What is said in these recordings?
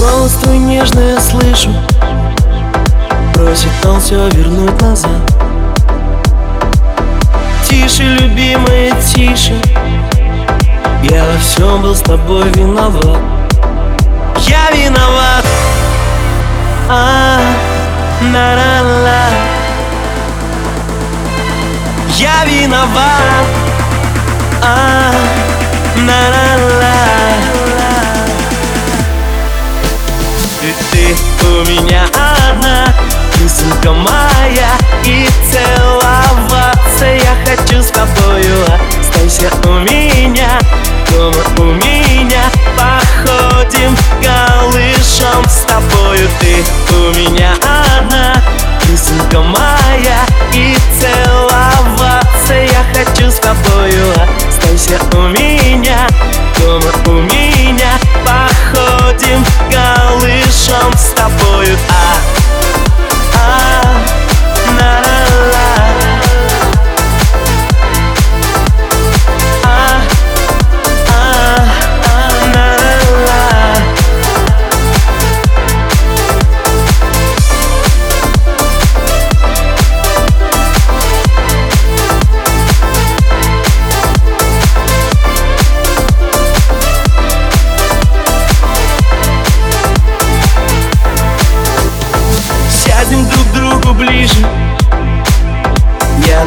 Голос твой нежный я слышу. Просит он все вернуть назад. Тише, любимая, тише. Я во всем был с тобой виноват. Я виноват. А, на -на -на. Я виноват. А, у меня одна. Кисонька моя И целоваться я хочу с тобою Останься у меня. Дома у меня Походим голышом с тобою. Ты у меня одна. Кисонька моя И целоваться я хочу с тобою Останься у меня. Дома у меня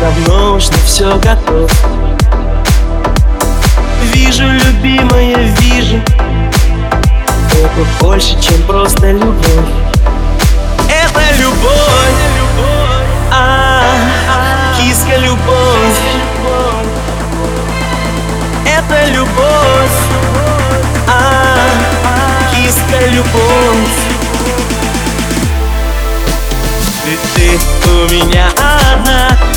давно уж на все готов. Вижу, любимая, вижу. Это больше, чем просто любовь. Это любовь. А, Киска любовь. Это любовь. А, Киска любовь. И ты у меня одна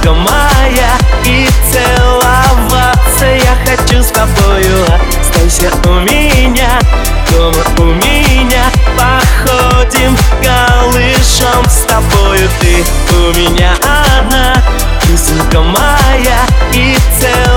Кисонька моя И целоваться. Я хочу с тобою Останься у меня. Дома у меня Походим голышом с тобою Ты у меня одна. Кисонька моя И целоваться